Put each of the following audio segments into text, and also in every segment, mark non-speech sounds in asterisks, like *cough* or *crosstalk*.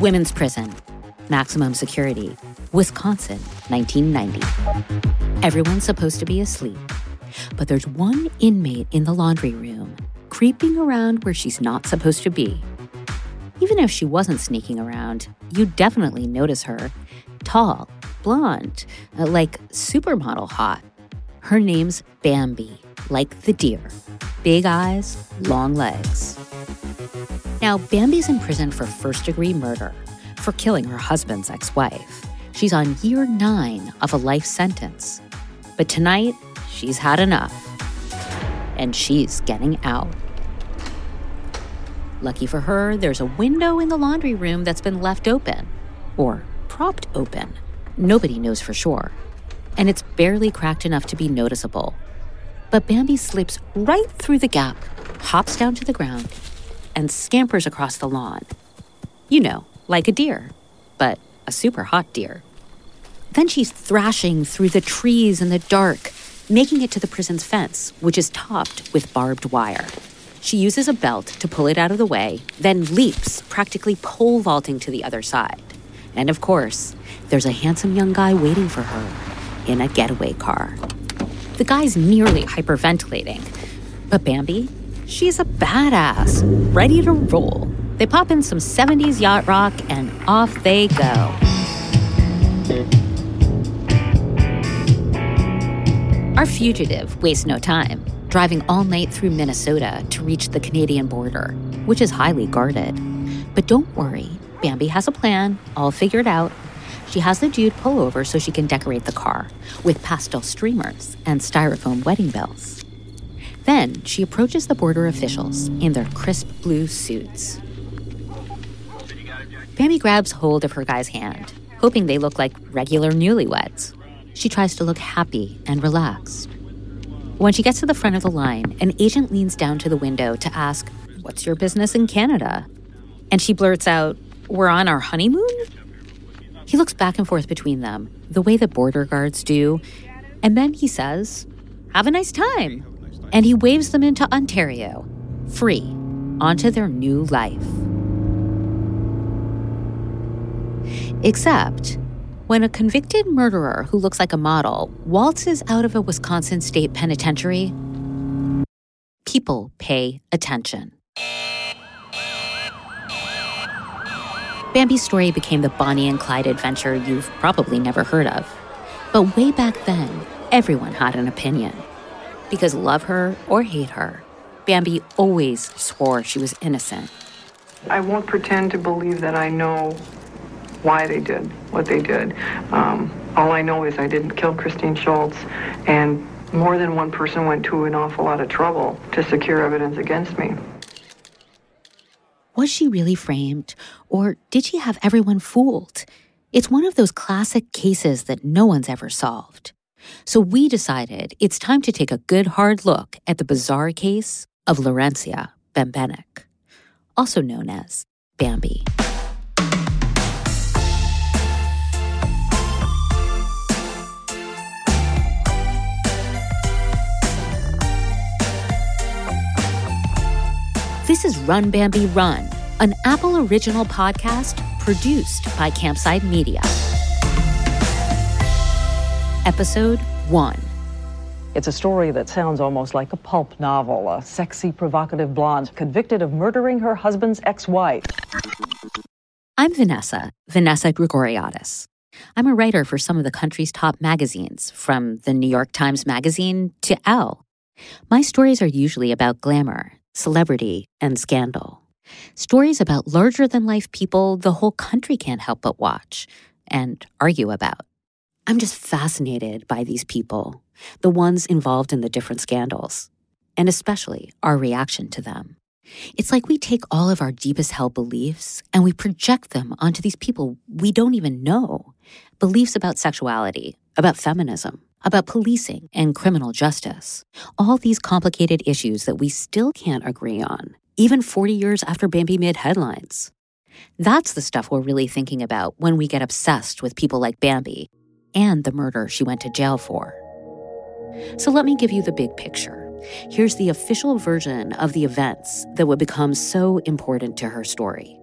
Women's Prison, Maximum Security, Wisconsin, 1990. Everyone's supposed to be asleep, but there's one inmate in the laundry room creeping around where she's not supposed to be. Even if she wasn't sneaking around, you'd definitely notice her. Tall, blonde, uh, like supermodel hot. Her name's Bambi, like the deer. Big eyes, long legs. Now, Bambi's in prison for first degree murder for killing her husband's ex wife. She's on year nine of a life sentence. But tonight, she's had enough. And she's getting out. Lucky for her, there's a window in the laundry room that's been left open. Or propped open. Nobody knows for sure. And it's barely cracked enough to be noticeable. But Bambi slips right through the gap, hops down to the ground, and scampers across the lawn. You know, like a deer, but a super hot deer. Then she's thrashing through the trees in the dark, making it to the prison's fence, which is topped with barbed wire. She uses a belt to pull it out of the way, then leaps, practically pole vaulting to the other side. And of course, there's a handsome young guy waiting for her in a getaway car. The guy's nearly hyperventilating, but Bambi She's a badass, ready to roll. They pop in some 70s yacht rock and off they go. Our fugitive wastes no time, driving all night through Minnesota to reach the Canadian border, which is highly guarded. But don't worry, Bambi has a plan, all figured out. She has the dude pull over so she can decorate the car with pastel streamers and styrofoam wedding bells. Then she approaches the border officials in their crisp blue suits. Bambi grabs hold of her guy's hand, hoping they look like regular newlyweds. She tries to look happy and relaxed. When she gets to the front of the line, an agent leans down to the window to ask, What's your business in Canada? And she blurts out, We're on our honeymoon? He looks back and forth between them, the way the border guards do, and then he says, Have a nice time and he waves them into Ontario, free, onto their new life. Except when a convicted murderer who looks like a model waltzes out of a Wisconsin state penitentiary, people pay attention. Bambi's story became the Bonnie and Clyde adventure you've probably never heard of. But way back then, everyone had an opinion. Because love her or hate her, Bambi always swore she was innocent. I won't pretend to believe that I know why they did what they did. Um, all I know is I didn't kill Christine Schultz, and more than one person went to an awful lot of trouble to secure evidence against me. Was she really framed, or did she have everyone fooled? It's one of those classic cases that no one's ever solved. So we decided it's time to take a good hard look at the bizarre case of Laurencia Bembenek, also known as Bambi. This is Run Bambi Run, an Apple original podcast produced by Campside Media. Episode 1. It's a story that sounds almost like a pulp novel. A sexy, provocative blonde convicted of murdering her husband's ex wife. I'm Vanessa, Vanessa Grigoriadis. I'm a writer for some of the country's top magazines, from the New York Times Magazine to Elle. My stories are usually about glamour, celebrity, and scandal. Stories about larger than life people the whole country can't help but watch and argue about. I'm just fascinated by these people, the ones involved in the different scandals, and especially our reaction to them. It's like we take all of our deepest held beliefs and we project them onto these people we don't even know. Beliefs about sexuality, about feminism, about policing and criminal justice. All these complicated issues that we still can't agree on, even 40 years after Bambi made headlines. That's the stuff we're really thinking about when we get obsessed with people like Bambi and the murder she went to jail for. So let me give you the big picture. Here's the official version of the events that would become so important to her story.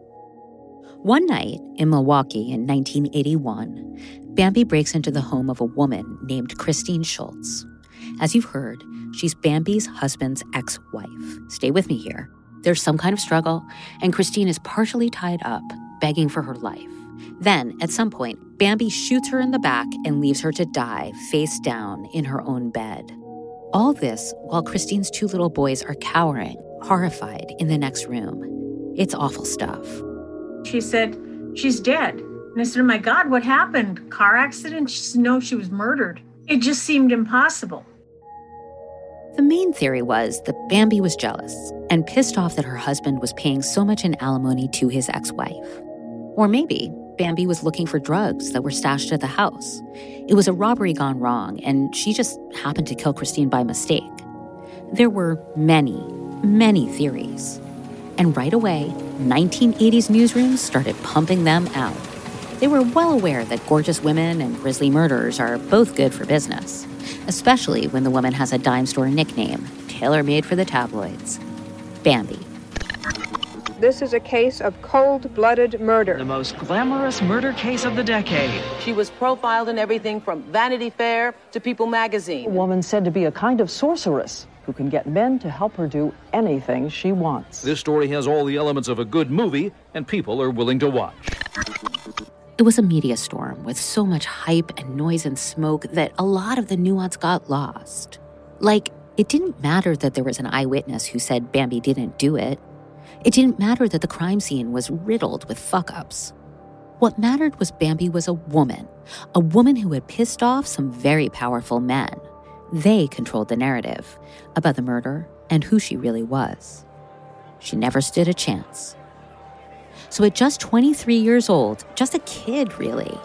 One night in Milwaukee in 1981, Bambi breaks into the home of a woman named Christine Schultz. As you've heard, she's Bambi's husband's ex wife. Stay with me here. There's some kind of struggle, and Christine is partially tied up, begging for her life. Then, at some point, Bambi shoots her in the back and leaves her to die face down in her own bed. All this while Christine's two little boys are cowering, horrified, in the next room. It's awful stuff. She said, She's dead. And I said, Oh my God, what happened? Car accident? She said, No, she was murdered. It just seemed impossible. The main theory was that Bambi was jealous and pissed off that her husband was paying so much in alimony to his ex wife. Or maybe Bambi was looking for drugs that were stashed at the house. It was a robbery gone wrong, and she just happened to kill Christine by mistake. There were many, many theories. And right away, 1980s newsrooms started pumping them out. They were well aware that gorgeous women and grisly murders are both good for business, especially when the woman has a dime store nickname, tailor made for the tabloids Bambi. This is a case of cold blooded murder. The most glamorous murder case of the decade. She was profiled in everything from Vanity Fair to People magazine. A woman said to be a kind of sorceress who can get men to help her do anything she wants. This story has all the elements of a good movie, and people are willing to watch. It was a media storm with so much hype and noise and smoke that a lot of the nuance got lost. Like, it didn't matter that there was an eyewitness who said Bambi didn't do it. It didn't matter that the crime scene was riddled with fuck ups. What mattered was Bambi was a woman, a woman who had pissed off some very powerful men. They controlled the narrative about the murder and who she really was. She never stood a chance. So, at just 23 years old, just a kid really,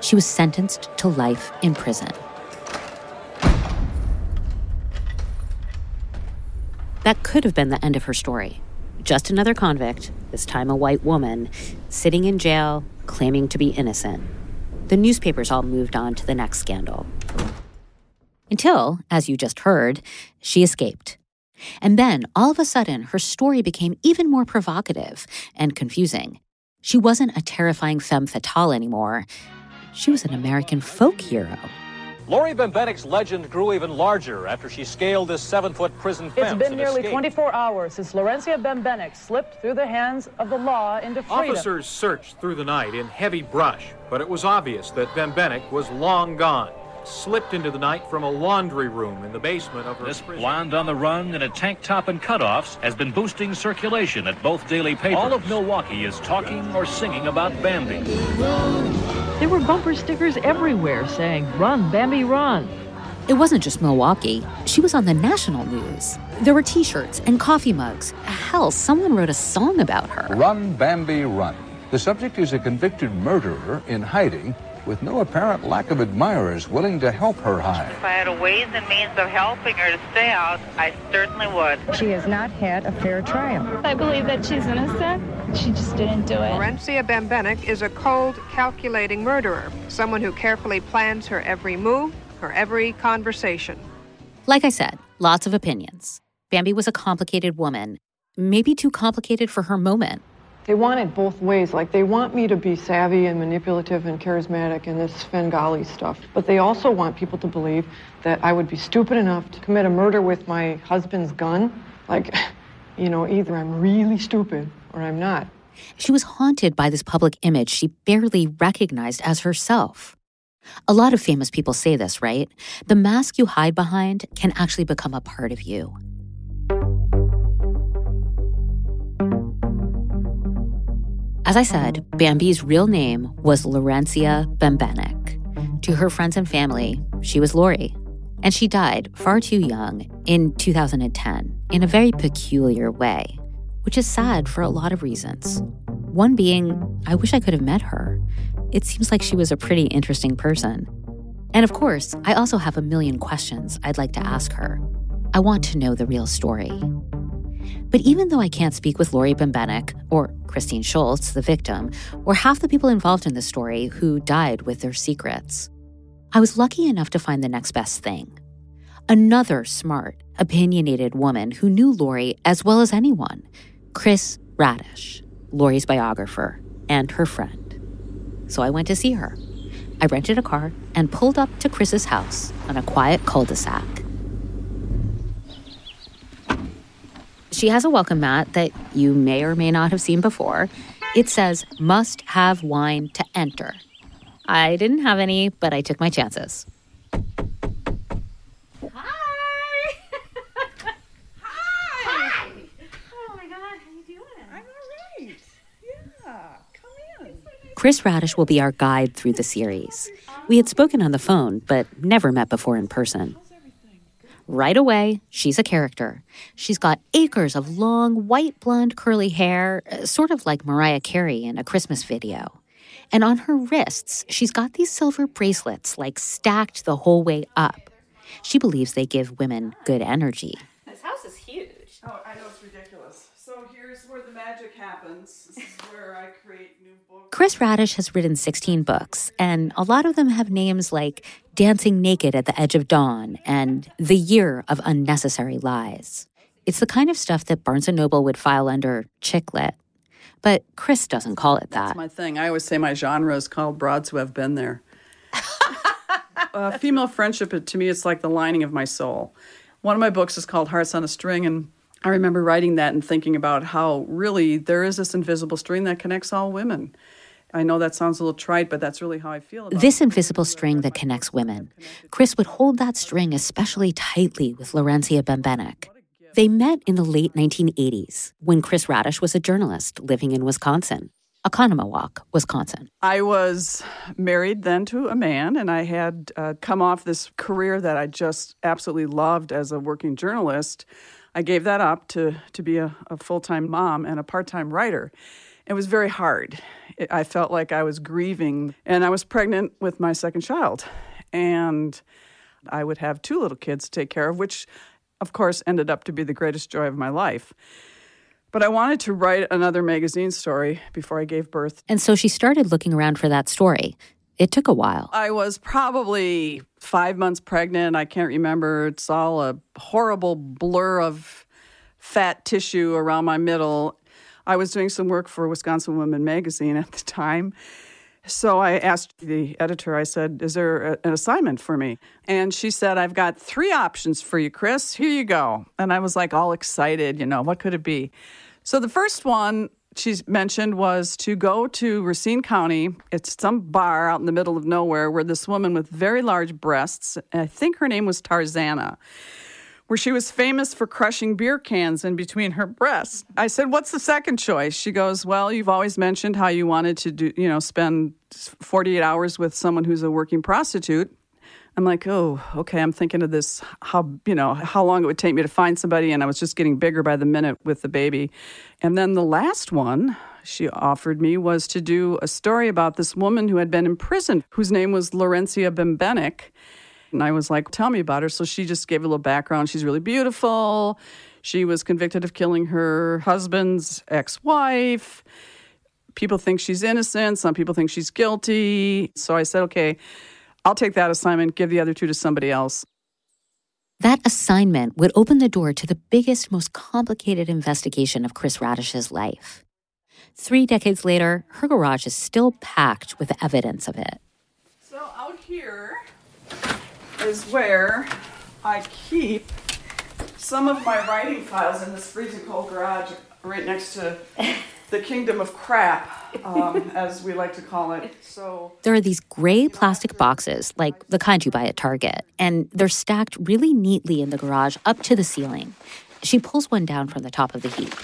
she was sentenced to life in prison. That could have been the end of her story. Just another convict, this time a white woman, sitting in jail, claiming to be innocent. The newspapers all moved on to the next scandal. Until, as you just heard, she escaped. And then, all of a sudden, her story became even more provocative and confusing. She wasn't a terrifying femme fatale anymore. She was an American folk hero. Lori Bembenek's legend grew even larger after she scaled this seven-foot prison fence. It's been and nearly escaped. 24 hours since Laurencia Bembenek slipped through the hands of the law into freedom. Officers searched through the night in heavy brush, but it was obvious that Bembenek was long gone. Slipped into the night from a laundry room in the basement of her This prison. blonde on the run in a tank top and cutoffs has been boosting circulation at both daily papers. All of Milwaukee is talking or singing about Bambi. There were bumper stickers everywhere saying, Run, Bambi, run. It wasn't just Milwaukee, she was on the national news. There were t shirts and coffee mugs. Hell, someone wrote a song about her. Run, Bambi, run. The subject is a convicted murderer in hiding with no apparent lack of admirers willing to help her hide. If I had a ways and means of helping her to stay out, I certainly would. She has not had a fair trial. I believe that she's innocent. She just didn't do it. Laurencia Bembenek is a cold, calculating murderer, someone who carefully plans her every move, her every conversation. Like I said, lots of opinions. Bambi was a complicated woman, maybe too complicated for her moment. They want it both ways. Like, they want me to be savvy and manipulative and charismatic and this Svengali stuff. But they also want people to believe that I would be stupid enough to commit a murder with my husband's gun. Like, *laughs* you know, either I'm really stupid or I'm not. She was haunted by this public image she barely recognized as herself. A lot of famous people say this, right? The mask you hide behind can actually become a part of you. As I said, Bambi's real name was Laurencia Bembenek. To her friends and family, she was Lori. And she died far too young in 2010 in a very peculiar way, which is sad for a lot of reasons. One being, I wish I could have met her. It seems like she was a pretty interesting person. And of course, I also have a million questions I'd like to ask her. I want to know the real story. But even though I can't speak with Lori Bembenek or Christine Schultz, the victim, or half the people involved in the story who died with their secrets, I was lucky enough to find the next best thing. Another smart, opinionated woman who knew Lori as well as anyone, Kris Radish, Lori's biographer, and her friend. So I went to see her. I rented a car and pulled up to Kris's house on a quiet cul de sac. She has a welcome mat that you may or may not have seen before. It says, must have wine to enter. I didn't have any, but I took my chances. Hi! *laughs* Hi! Hi! Oh my God, how you doing? I'm all right. Yeah, come in. Kris Radish will be our guide through the series. We had spoken on the phone, but never met before in person. Right away, she's a character. She's got acres of long, white blonde, curly hair, uh, sort of like Mariah Carey in a Christmas video. And on her wrists, she's got these silver bracelets, like stacked the whole way up. She believes they give women good energy. This house is huge. Oh, I know it's ridiculous. So here's where the magic happens. This is where I create new books. Kris Radish has written 16 books, and a lot of them have names like Dancing Naked at the Edge of Dawn and The Year of Unnecessary Lies. It's the kind of stuff that Barnes & Noble would file under chick lit. But Kris doesn't call it that. That's my thing. I always say my genre is called Broads Who Have Been There. *laughs* uh, female friendship, to me, it's like the lining of my soul. One of my books is called Hearts on a String, and I remember writing that and thinking about how really there is this invisible string that connects all women. I know that sounds a little trite, but that's really how I feel. this invisible string that connects women. Kris would hold that string especially tightly with Laurencia Bembenek. They met in the late 1980s when Kris Radish was a journalist living in Wisconsin, Oconomowoc, Wisconsin. I was married then to a man, and I had uh, come off this career that I just absolutely loved as a working journalist. I gave that up to, to be a, a full time mom and a part time writer. It was very hard. It, I felt like I was grieving, and I was pregnant with my second child. And I would have two little kids to take care of, which of course, ended up to be the greatest joy of my life. But I wanted to write another magazine story before I gave birth. And so she started looking around for that story. It took a while. I was probably five months pregnant. I can't remember. It's all a horrible blur of fat tissue around my middle. I was doing some work for Wisconsin Women magazine at the time. So I asked the editor, I said, Is there a, an assignment for me? And she said, I've got three options for you, Kris. Here you go. And I was like all excited, you know, what could it be? So the first one she mentioned was to go to Racine County. It's some bar out in the middle of nowhere where this woman with very large breasts, I think her name was Tarzana where she was famous for crushing beer cans in between her breasts. I said, "What's the second choice?" She goes, "Well, you've always mentioned how you wanted to do, you know, spend 48 hours with someone who's a working prostitute." I'm like, "Oh, okay, I'm thinking of this how, you know, how long it would take me to find somebody and I was just getting bigger by the minute with the baby." And then the last one she offered me was to do a story about this woman who had been in prison whose name was Laurencia Bembenek and I was like, tell me about her. So she just gave a little background. She's really beautiful. She was convicted of killing her husband's ex wife. People think she's innocent. Some people think she's guilty. So I said, okay, I'll take that assignment, give the other two to somebody else. That assignment would open the door to the biggest, most complicated investigation of Kris Radish's life. Three decades later, her garage is still packed with evidence of it. So out here, is where I keep some of my writing files in this freezing cold garage right next to the kingdom of crap, um, *laughs* as we like to call it. So there are these gray plastic boxes, like the kind you buy at Target, and they're stacked really neatly in the garage up to the ceiling. She pulls one down from the top of the heap.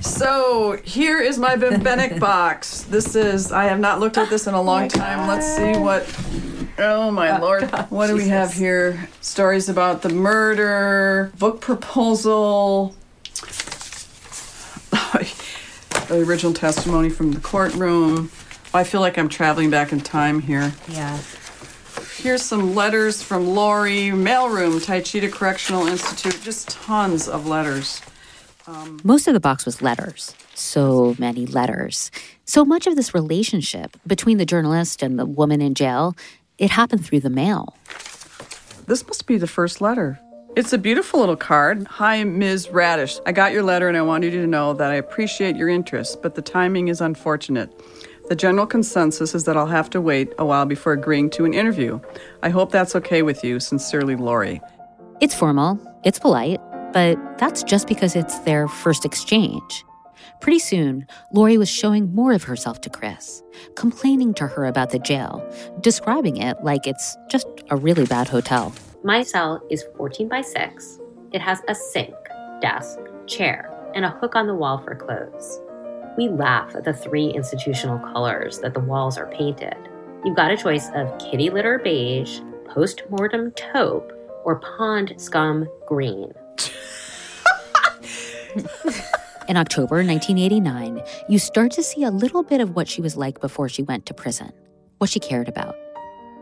So here is my Bembenek *laughs* box. This is I have not looked at this in a long oh time. Let's see what Oh my oh, lord. God, what Jesus. do we have here? Stories about the murder, book proposal, *laughs* the original testimony from the courtroom. I feel like I'm traveling back in time here. Yeah. Here's some letters from Lori, mailroom, Taycheedah Correctional Institute, just tons of letters. Um, Most of the box was letters. So many letters. So much of this relationship between the journalist and the woman in jail it happened through the mail. This must be the first letter. It's a beautiful little card. Hi, Ms. Radish. I got your letter and I wanted you to know that I appreciate your interest, but the timing is unfortunate. The general consensus is that I'll have to wait a while before agreeing to an interview. I hope that's okay with you. Sincerely, Lori. It's formal, it's polite, but that's just because it's their first exchange. Pretty soon, Lori was showing more of herself to Kris, complaining to her about the jail, describing it like it's just a really bad hotel. My cell is 14 by 6. It has a sink, desk, chair, and a hook on the wall for clothes. We laugh at the three institutional colors that the walls are painted. You've got a choice of kitty litter beige, post mortem taupe, or pond scum green. *laughs* In October 1989, you start to see a little bit of what she was like before she went to prison, what she cared about.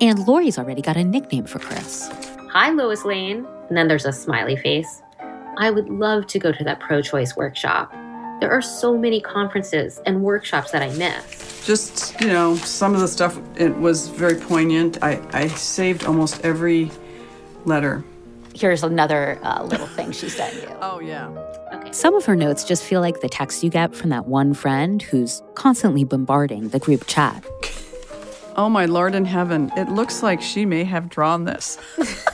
And Lori's already got a nickname for Kris. Hi, Lois Lane. And then there's a smiley face. I would love to go to that pro choice workshop. There are so many conferences and workshops that I miss. Just, you know, some of the stuff, it was very poignant. I, I saved almost every letter. Here's another uh, little thing she sent you. *laughs* Oh, yeah. Okay. Some of her notes just feel like the text you get from that one friend who's constantly bombarding the group chat. Oh, my Lord in heaven. It looks like she may have drawn this. *laughs*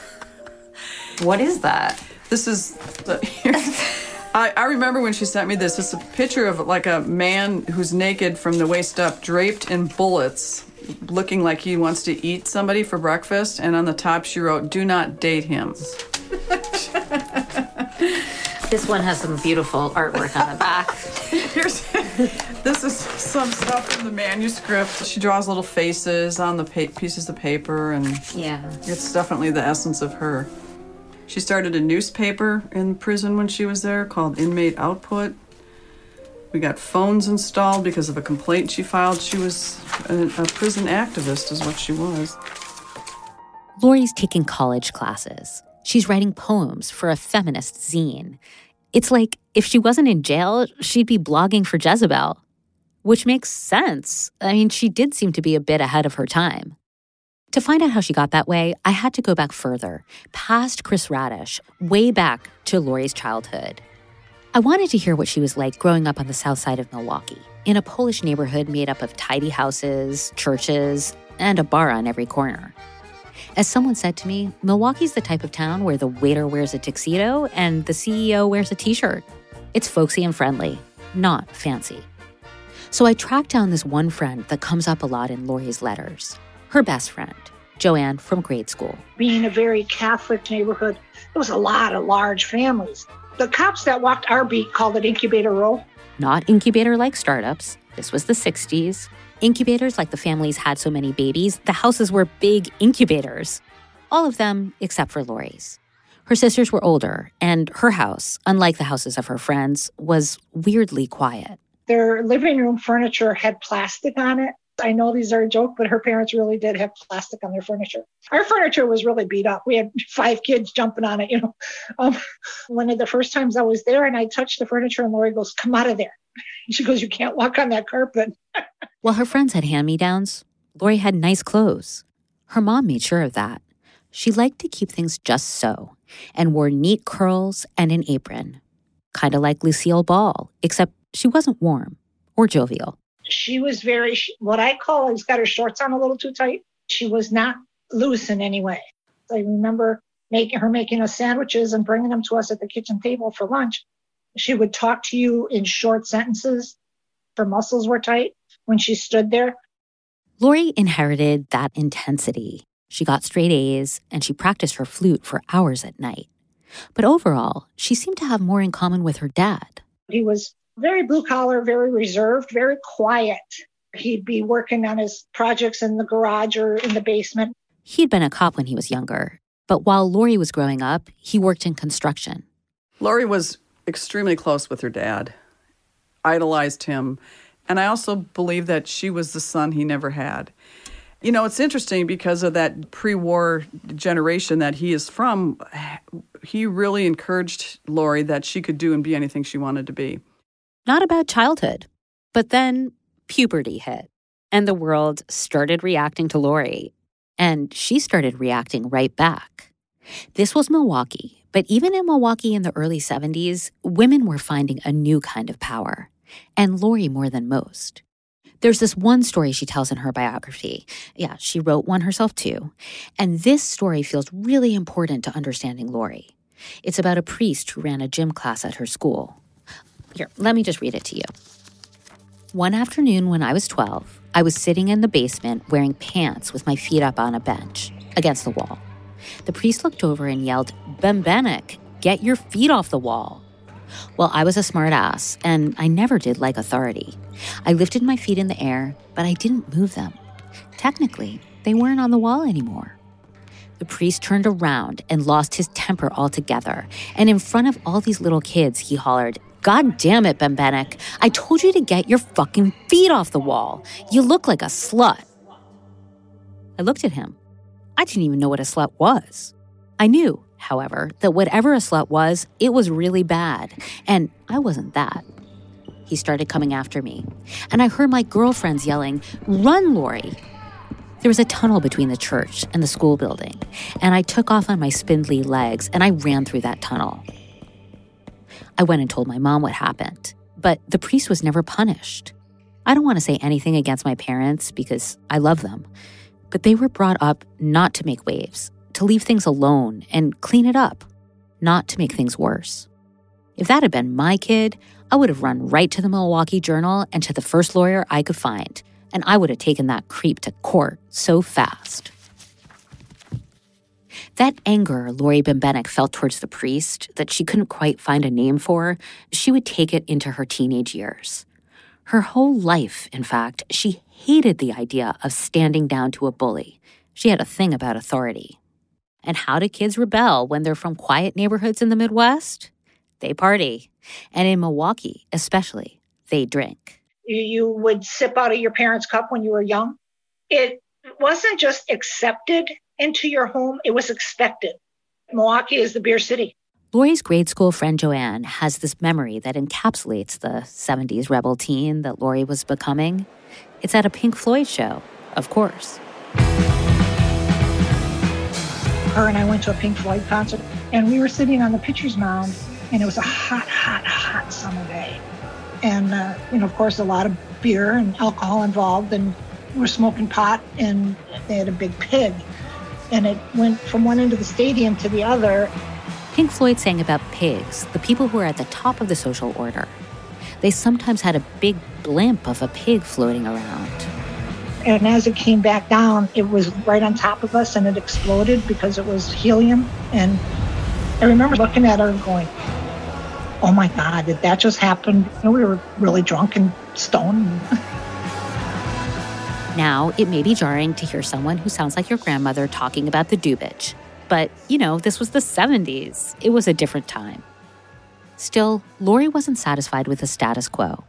What is that? This is the. *laughs* I, I remember when she sent me this. It's a picture of like a man who's naked from the waist up, draped in bullets, looking like he wants to eat somebody for breakfast. And on the top, she wrote, Do not date him. This one has some beautiful artwork on the back. *laughs* Here's this is some stuff from the manuscript. She draws little faces on the pa- pieces of paper, and yeah, it's definitely the essence of her. She started a newspaper in prison when she was there called Inmate Output. We got phones installed because of a complaint she filed. She was a, a prison activist, is what she was. Lori's taking college classes. She's writing poems for a feminist zine. It's like if she wasn't in jail, she'd be blogging for Jezebel, which makes sense. I mean, she did seem to be a bit ahead of her time. To find out how she got that way, I had to go back further, past Kris Radish, way back to Lori's childhood. I wanted to hear what she was like growing up on the south side of Milwaukee, in a Polish neighborhood made up of tidy houses, churches, and a bar on every corner. As someone said to me, Milwaukee's the type of town where the waiter wears a tuxedo and the CEO wears a t shirt. It's folksy and friendly, not fancy. So I tracked down this one friend that comes up a lot in Lori's letters her best friend, Joanne from grade school. Being a very Catholic neighborhood, there was a lot of large families. The cops that walked our beat called it incubator row. Not incubator like startups. This was the 60s. Incubators like the families had so many babies, the houses were big incubators. All of them except for Lori's. Her sisters were older, and her house, unlike the houses of her friends, was weirdly quiet. Their living room furniture had plastic on it. I know these are a joke, but her parents really did have plastic on their furniture. Our furniture was really beat up. We had five kids jumping on it, you know. Um, one of the first times I was there and I touched the furniture, and Lori goes, Come out of there. *laughs* She goes, You can't walk on that carpet. *laughs* While her friends had hand me downs, Lori had nice clothes. Her mom made sure of that. She liked to keep things just so and wore neat curls and an apron. Kind of like Lucille Ball, except she wasn't warm or jovial she was very what I call has got her shorts on a little too tight. She was not loose in any way. I remember making her making us sandwiches and bringing them to us at the kitchen table for lunch. She would talk to you in short sentences. Her muscles were tight when she stood there. Lori inherited that intensity. She got straight A's and she practiced her flute for hours at night. But overall, she seemed to have more in common with her dad. He was very blue collar, very reserved, very quiet. He'd be working on his projects in the garage or in the basement. He'd been a cop when he was younger, but while Lori was growing up, he worked in construction. Lori was extremely close with her dad, idolized him, and I also believe that she was the son he never had. You know, it's interesting because of that pre war generation that he is from. He really encouraged Lori that she could do and be anything she wanted to be. Not a bad childhood. But then puberty hit, and the world started reacting to Lori, and she started reacting right back. This was Milwaukee, But even in Milwaukee in the early 70s, women were finding a new kind of power, and Lori more than most. There's this one story she tells in her biography. Yeah, she wrote one herself too. And this story feels really important to understanding Lori. It's about a priest who ran a gym class at her school. Here, let me just read it to you. One afternoon when I was 12, I was sitting in the basement wearing pants with my feet up on a bench against the wall. The priest looked over and yelled, Bembenek, get your feet off the wall. Well, I was a smart ass, and I never did like authority. I lifted my feet in the air, but I didn't move them. Technically, they weren't on the wall anymore. The priest turned around and lost his temper altogether, and in front of all these little kids, he hollered, God damn it, Ben Bembenek. I told you to get your fucking feet off the wall. You look like a slut. I looked at him. I didn't even know what a slut was. I knew, however, that whatever a slut was, it was really bad, and I wasn't that. He started coming after me, and I heard my girlfriends yelling, Run, Lori! There was a tunnel between the church and the school building, and I took off on my spindly legs and I ran through that tunnel. I went and told my mom what happened, but the priest was never punished. I don't want to say anything against my parents because I love them, but they were brought up not to make waves, to leave things alone and clean it up, not to make things worse. If that had been my kid, I would have run right to the Milwaukee Journal and to the first lawyer I could find, and I would have taken that creep to court so fast. That anger Lori Bembenek felt towards the priest that she couldn't quite find a name for, she would take it into her teenage years. Her whole life, in fact, she hated the idea of standing down to a bully. She had a thing about authority. And how do kids rebel when they're from quiet neighborhoods in the Midwest? They party. And in Milwaukee, especially, they drink. You would sip out of your parents' cup when you were young. It wasn't just accepted into your home, it was expected. Milwaukee is the beer city. Lori's grade school friend Joanne has this memory that encapsulates the 70s rebel teen that Lori was becoming. It's at a Pink Floyd show, of course. Her and I went to a Pink Floyd concert, and we were sitting on the pitcher's mound, and it was a hot, hot, hot summer day. And, uh, you know, of course, a lot of beer and alcohol involved, and we're smoking pot, and they had a big pig and it went from one end of the stadium to the other. Pink Floyd sang about pigs, the people who are at the top of the social order. They sometimes had a big blimp of a pig floating around. And as it came back down, it was right on top of us and it exploded because it was helium. And I remember looking at her and going, oh my God, did that just happen? And we were really drunk and stoned. *laughs* Now, it may be jarring to hear someone who sounds like your grandmother talking about the Dubitch, but you know, this was the 70s. It was a different time. Still, Lori wasn't satisfied with the status quo.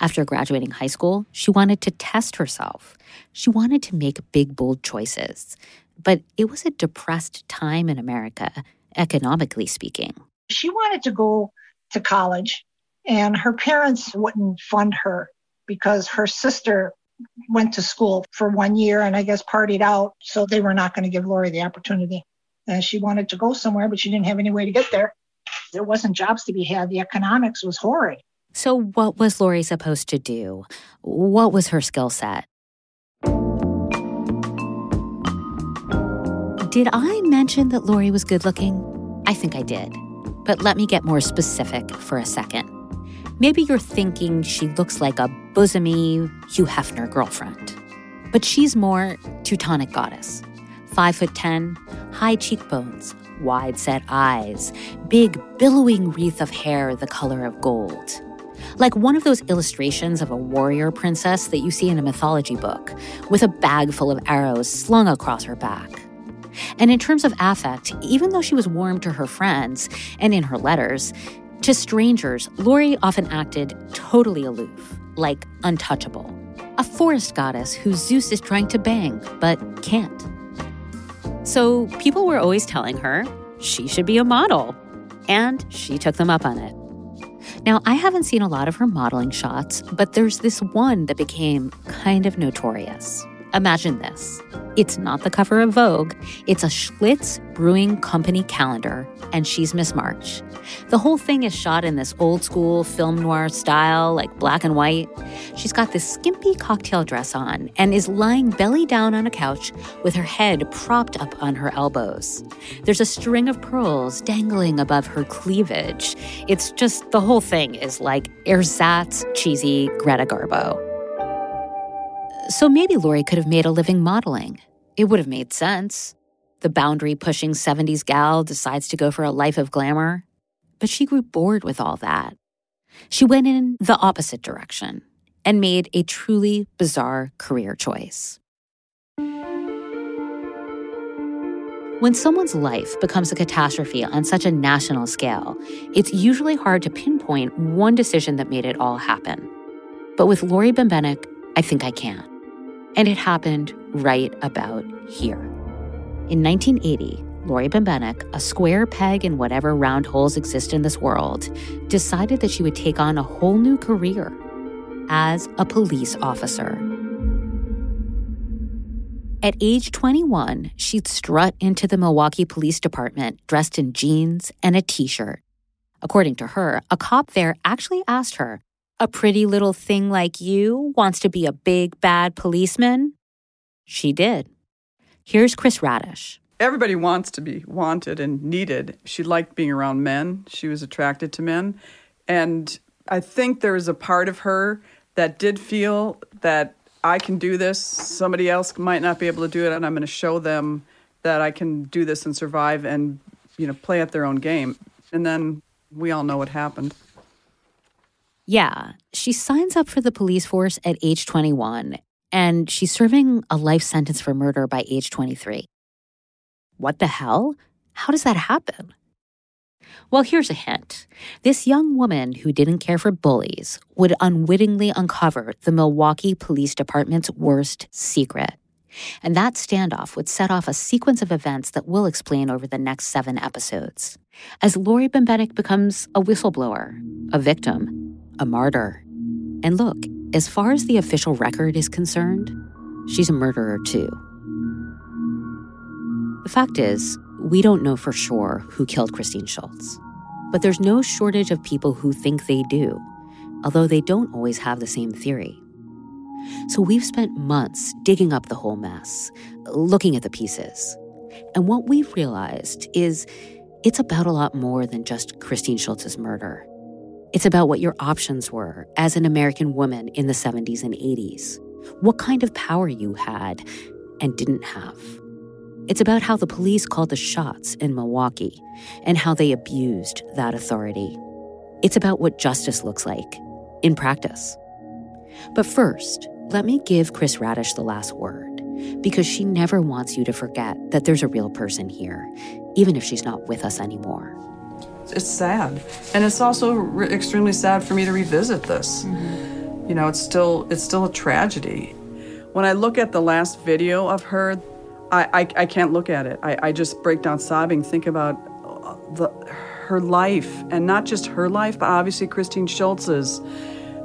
After graduating high school, she wanted to test herself. She wanted to make big, bold choices. But it was a depressed time in America, economically speaking. She wanted to go to college, and her parents wouldn't fund her because her sister went to school for one year and I guess partied out. So they were not going to give Lori the opportunity. And she wanted to go somewhere, but she didn't have any way to get there. There wasn't jobs to be had. The economics was horrid. So, what was Lori supposed to do? What was her skill set? Did I mention that Lori was good looking? I think I did. But let me get more specific for a second. Maybe you're thinking she looks like a bosomy Hugh Hefner girlfriend. But she's more Teutonic goddess. Five foot ten, high cheekbones, wide set eyes, big billowing wreath of hair the color of gold. Like one of those illustrations of a warrior princess that you see in a mythology book, with a bag full of arrows slung across her back. And in terms of affect, even though she was warm to her friends and in her letters, to strangers, Lori often acted totally aloof, like untouchable. A forest goddess who Zeus is trying to bang, but can't. So people were always telling her she should be a model, and she took them up on it. Now, I haven't seen a lot of her modeling shots, but there's this one that became kind of notorious. Imagine this. It's not the cover of Vogue, it's a Schlitz Brewing Company calendar, and she's Miss March. The whole thing is shot in this old school film noir style, like black and white. She's got this skimpy cocktail dress on and is lying belly down on a couch with her head propped up on her elbows. There's a string of pearls dangling above her cleavage. It's just the whole thing is like ersatz cheesy Greta Garbo. So maybe Lori could have made a living modeling. It would have made sense. The boundary pushing 70s gal decides to go for a life of glamour. But she grew bored with all that. She went in the opposite direction and made a truly bizarre career choice. When someone's life becomes a catastrophe on such a national scale, it's usually hard to pinpoint one decision that made it all happen. But with Lori Bembenek, I think I can. And it happened right about here. In 1980, Laurie Bembenek, a square peg in whatever round holes exist in this world, decided that she would take on a whole new career as a police officer. At age 21, she'd strut into the Milwaukee Police Department dressed in jeans and a t shirt. According to her, a cop there actually asked her a pretty little thing like you wants to be a big, bad policeman? She did. Here's Kris Radish. Everybody wants to be wanted and needed. She liked being around men, she was attracted to men. And I think there was a part of her that did feel that I can do this. Somebody else might not be able to do it, and I'm going to show them that I can do this and survive and, you know, play at their own game. And then we all know what happened. Yeah, she signs up for the police force at age 21, and she's serving a life sentence for murder by age 23. What the hell? How does that happen? Well, here's a hint. This young woman who didn't care for bullies would unwittingly uncover the Milwaukee Police Department's worst secret. And that standoff would set off a sequence of events that we'll explain over the next seven episodes. As Lori Bembenek becomes a whistleblower, a victim, a martyr. And look, as far as the official record is concerned, she's a murderer too. The fact is, we don't know for sure who killed Christine Schultz. But there's no shortage of people who think they do, although they don't always have the same theory. So we've spent months digging up the whole mess, looking at the pieces. And what we've realized is it's about a lot more than just Christine Schultz's murder. It's about what your options were as an American woman in the 70s and 80s, what kind of power you had and didn't have. It's about how the police called the shots in Milwaukee and how they abused that authority. It's about what justice looks like in practice. But first, let me give Kris Radish the last word because she never wants you to forget that there's a real person here, even if she's not with us anymore it's sad, and it's also re- extremely sad for me to revisit this. Mm-hmm. You know, it's still it's still a tragedy. When I look at the last video of her, I I, I can't look at it. I, I just break down sobbing. Think about uh, the her life, and not just her life, but obviously Christine Schultz's,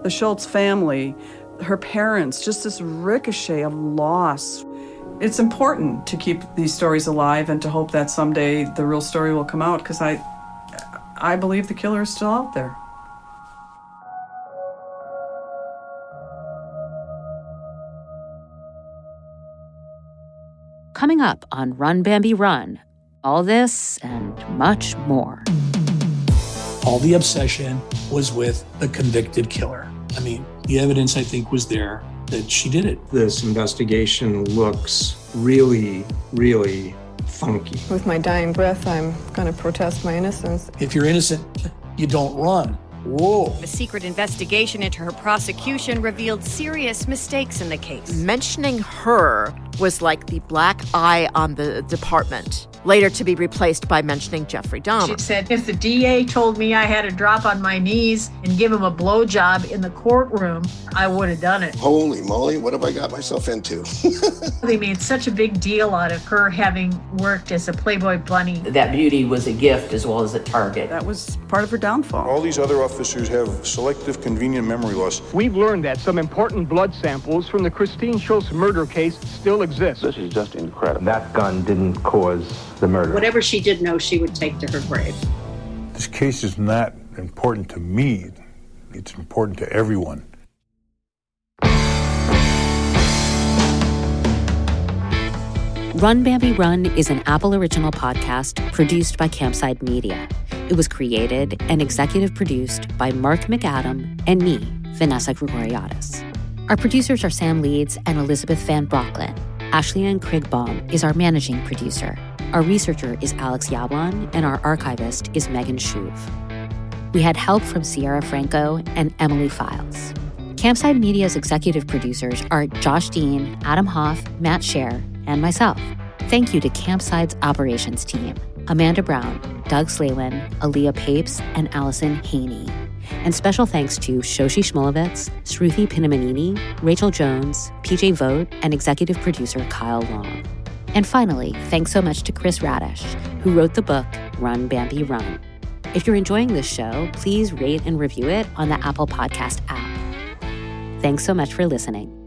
the Schultz family, her parents. Just this ricochet of loss. It's important to keep these stories alive and to hope that someday the real story will come out because I I believe the killer is still out there. Coming up on Run Bambi Run, all this and much more. All the obsession was with the convicted killer. I mean, the evidence I think was there that she did it. This investigation looks really, really funky. With my dying breath, I'm going to protest my innocence. If you're innocent, you don't run. Whoa. The secret investigation into her prosecution revealed serious mistakes in the case. Mentioning her was like the black eye on the department. Later to be replaced by mentioning Jeffrey Dahmer. She said, if the DA told me I had to drop on my knees and give him a blowjob in the courtroom, I would have done it. Holy moly, what have I got myself into? *laughs* they made such a big deal out of her having worked as a Playboy bunny. That beauty was a gift as well as a target. That was part of her downfall. All these other officers have selective convenient memory loss. We've learned that some important blood samples from the Christine Schultz murder case still exist. This is just incredible. That gun didn't cause the murder. Whatever she did know, she would take to her grave. This case is not important to me. It's important to everyone. Run Bambi Run is an Apple original podcast produced by Campside Media. It was created and executive produced by Mark McAdam and me, Vanessa Grigoriadis. Our producers are Sam Leeds and Elizabeth Van Brocklin. Ashley Ann Krigbaum is our managing producer. Our researcher is Alex Yablon, and our archivist is Megan Shuve. We had help from Sierra Franco and Emily Files. Campside Media's executive producers are Josh Dean, Adam Hoff, Matt Scher, and myself. Thank you to Campside's operations team Amanda Brown, Doug Slaywin, Aaliyah Papes, and Allison Haney. And special thanks to Shoshi Shmulevitz, Sruthi Pinnamaneni, Rachel Jones, PJ Vogt, and executive producer Kyle Long. And finally, thanks so much to Kris Radish, who wrote the book Run Bambi Run. If you're enjoying this show, please rate and review it on the Apple Podcast app. Thanks so much for listening.